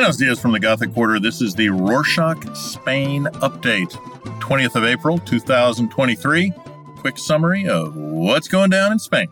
Buenos dias from the Gothic Quarter. This is the Rorshok Spain update. 20th of April, 2023. Quick summary of what's going down in Spain.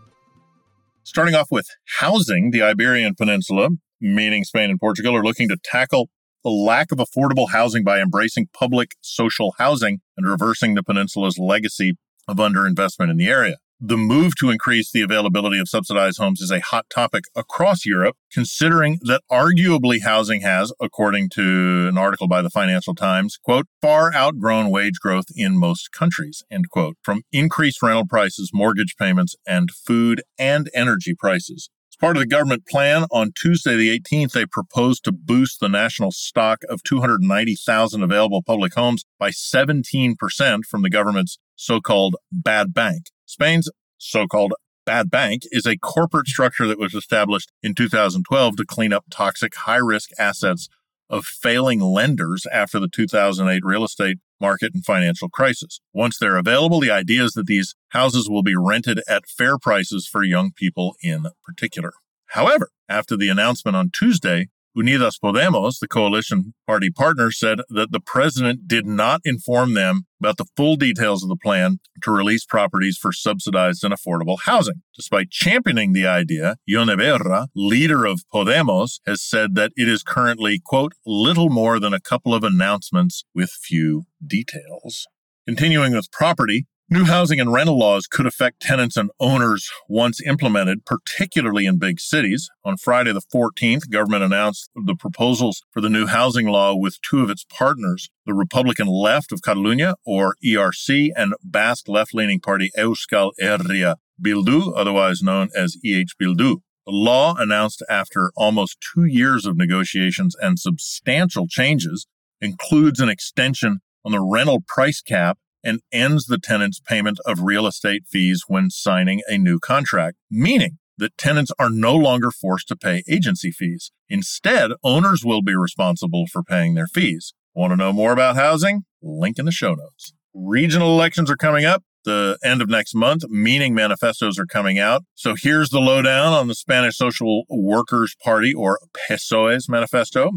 Starting off with housing, the Iberian Peninsula, meaning Spain and Portugal, are looking to tackle the lack of affordable housing by embracing public social housing and reversing the peninsula's legacy of underinvestment in the area. The move to increase the availability of subsidized homes is a hot topic across Europe, considering that arguably housing has, according to an article by the Financial Times, quote, far outgrown wage growth in most countries, end quote, from increased rental prices, mortgage payments, and food and energy prices. As part of the government plan, on Tuesday, the 18th, they proposed to boost the national stock of 290,000 available public homes by 17% from the government's so called bad bank. Spain's so called bad bank is a corporate structure that was established in 2012 to clean up toxic high risk assets of failing lenders after the 2008 real estate market and financial crisis. Once they're available, the idea is that these houses will be rented at fair prices for young people in particular. However, after the announcement on Tuesday Unidas Podemos, the coalition party partner, said that the president did not inform them about the full details of the plan to release properties for subsidized and affordable housing. Despite championing the idea, Ione Belarra, leader of Podemos, has said that it is currently, quote, little more than a couple of announcements with few details. Continuing with property, New housing and rental laws could affect tenants and owners once implemented, particularly in big cities. On Friday the 14th, government announced the proposals for the new housing law with two of its partners, the Republican left of Catalunya, or ERC, and Basque left-leaning party Euskal Herria Bildu, otherwise known as EH Bildu. The law, announced after almost two years of negotiations and substantial changes, includes an extension on the rental price cap and ends the tenant's payment of real estate fees when signing a new contract, meaning that tenants are no longer forced to pay agency fees. Instead, owners will be responsible for paying their fees. Want to know more about housing? Link in the show notes. Regional elections are coming up the end of next month, meaning manifestos are coming out. So here's the lowdown on the Spanish Social Workers Party, or PSOE's manifesto.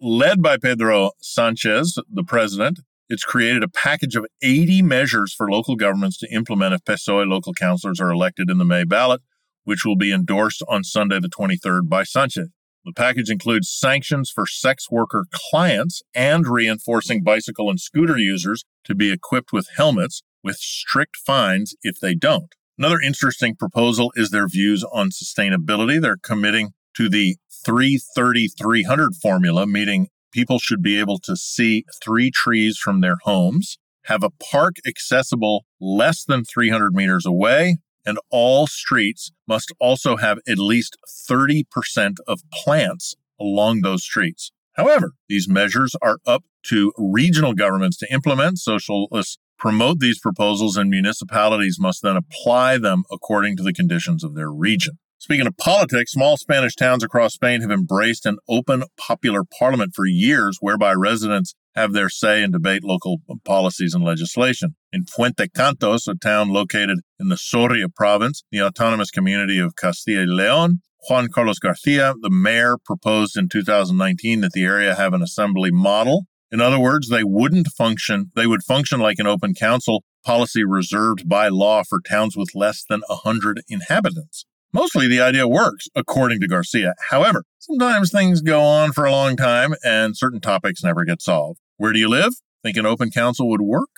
Led by Pedro Sanchez, the president, it's created a package of 80 measures for local governments to implement if PSOE local councillors are elected in the May ballot, which will be endorsed on Sunday, the 23rd, by Sanchez. The package includes sanctions for sex worker clients and reinforcing bicycle and scooter users to be equipped with helmets with strict fines if they don't. Another interesting proposal is their views on sustainability. They're committing to the 330 300 formula, meaning people should be able to see three trees from their homes, have a park accessible less than 300 meters away, and all streets must also have at least 30% of plants along those streets. However, these measures are up to regional governments to implement. Socialists promote these proposals, and municipalities must then apply them according to the conditions of their region. Speaking of politics, small Spanish towns across Spain have embraced an open popular parliament for years, whereby residents have their say and debate local policies and legislation. In Fuente Cantos, a town located in the Soria province, the autonomous community of Castilla y León, Juan Carlos Garcia, the mayor, proposed in 2019 that the area have an assembly model. In other words, they wouldn't function, they would function like an open council policy reserved by law for towns with less than 100 inhabitants. Mostly the idea works, according to Garcia. However, sometimes things go on for a long time and certain topics never get solved. Where do you live? Think an open council would work?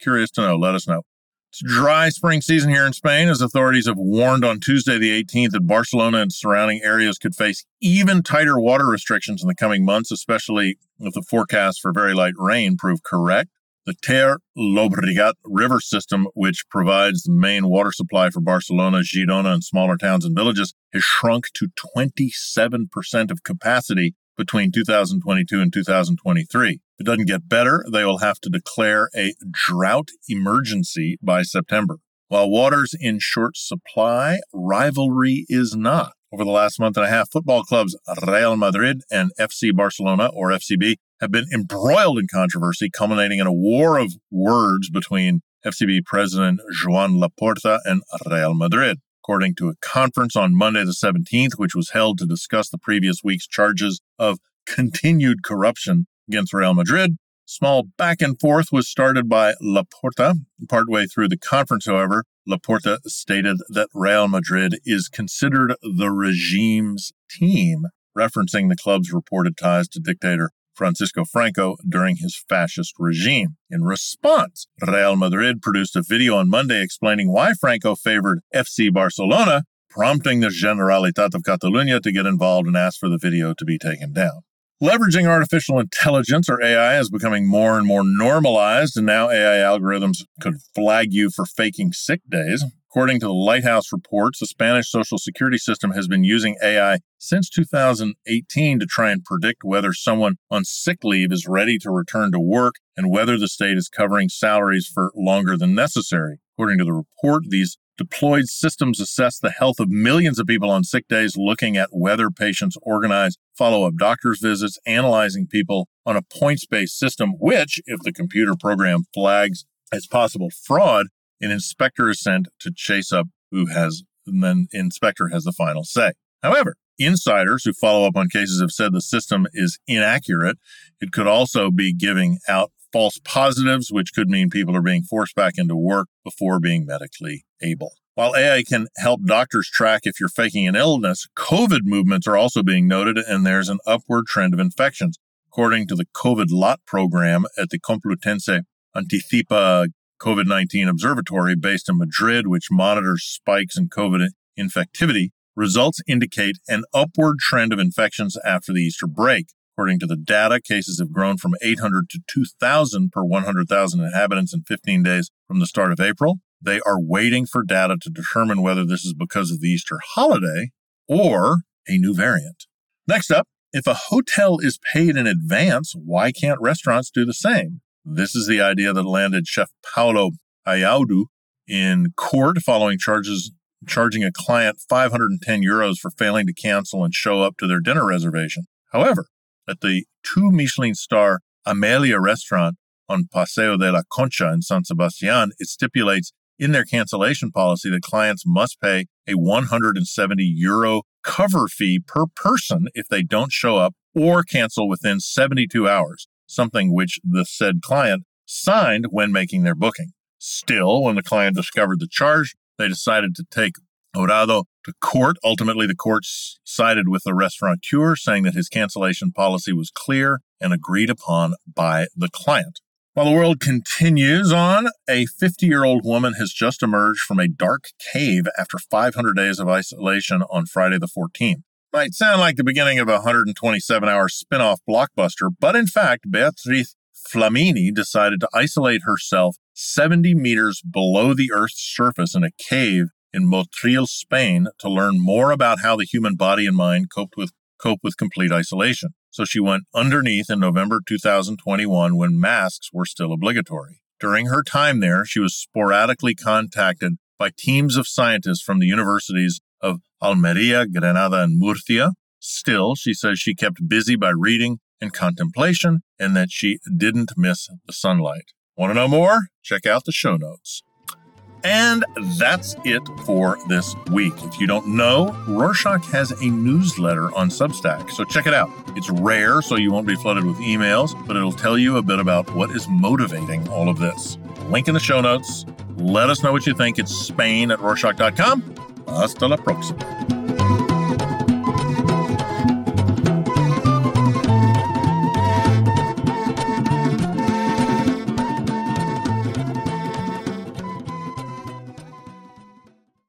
Curious to know. Let us know. It's dry spring season here in Spain as authorities have warned on Tuesday, the 18th, that Barcelona and surrounding areas could face even tighter water restrictions in the coming months, especially if the forecast for very light rain prove correct. The Ter Llobregat river system, which provides the main water supply for Barcelona, Girona, and smaller towns and villages, has shrunk to 27% of capacity between 2022 and 2023. If it doesn't get better, they will have to declare a drought emergency by September. While water's in short supply, rivalry is not. Over the last month and a half, football clubs Real Madrid and FC Barcelona, or FCB, have been embroiled in controversy, culminating in a war of words between FCB President Joan Laporta and Real Madrid. According to a conference on Monday the 17th, which was held to discuss the previous week's charges of continued corruption against Real Madrid. Small back and forth was started by Laporta. Partway through the conference, however, Laporta stated that Real Madrid is considered the regime's team, referencing the club's reported ties to dictator Francisco Franco during his fascist regime. In response, Real Madrid produced a video on Monday explaining why Franco favored FC Barcelona, prompting the Generalitat of Catalunya to get involved and ask for the video to be taken down. Leveraging artificial intelligence or AI is becoming more and more normalized, and now AI algorithms could flag you for faking sick days. According to the Lighthouse reports, the Spanish social security system has been using AI since 2018 to try and predict whether someone on sick leave is ready to return to work and whether the state is covering salaries for longer than necessary. According to the report, these deployed systems assess the health of millions of people on sick days, looking at whether patients organize follow up doctor's visits, analyzing people on a points based system, which, if the computer program flags as possible fraud, an inspector is sent to chase up who has, and then inspector has the final say. However, insiders who follow up on cases have said the system is inaccurate. It could also be giving out false positives, which could mean people are being forced back into work before being medically able. While AI can help doctors track if you're faking an illness, COVID movements are also being noted, and there's an upward trend of infections. According to the COVID lot program at the Complutense Anticipa COVID 19 Observatory based in Madrid, which monitors spikes in COVID infectivity, results indicate an upward trend of infections after the Easter break. According to the data, cases have grown from 800 to 2,000 per 100,000 inhabitants in 15 days from the start of April. They are waiting for data to determine whether this is because of the Easter holiday or a new variant. Next up, if a hotel is paid in advance, why can't restaurants do the same? This is the idea that landed Chef Paulo Airaudo in court following charges charging a client 510 euros for failing to cancel and show up to their dinner reservation. However, at the two Michelin star Amelia restaurant on Paseo de la Concha in San Sebastian, it stipulates in their cancellation policy that clients must pay a 170 euro cover fee per person if they don't show up or cancel within 72 hours something which the said client signed when making their booking. Still, when the client discovered the charge, they decided to take Airaudo to court. Ultimately, the court sided with the restaurateur, saying that his cancellation policy was clear and agreed upon by the client. While the world continues on, a 50 year old woman has just emerged from a dark cave after 500 days of isolation on Friday the 14th. Might sound like the beginning of a 127 hour spin off blockbuster, but in fact, Beatriz Flamini decided to isolate herself 70 meters below the Earth's surface in a cave in Motril, Spain, to learn more about how the human body and mind coped with cope with complete isolation. So she went underneath in November 2021 when masks were still obligatory. During her time there, she was sporadically contacted by teams of scientists from the universities Almeria, Granada, and Murcia. Still, she says she kept busy by reading and contemplation and that she didn't miss the sunlight. Want to know more? Check out the show notes. And that's it for this week. If you don't know, Rorshok has a newsletter on Substack, so check it out. It's rare, so you won't be flooded with emails, but it'll tell you a bit about what is motivating all of this. Link in the show notes. Let us know what you think. It's Spain at Rorshok.com. Hasta la próxima.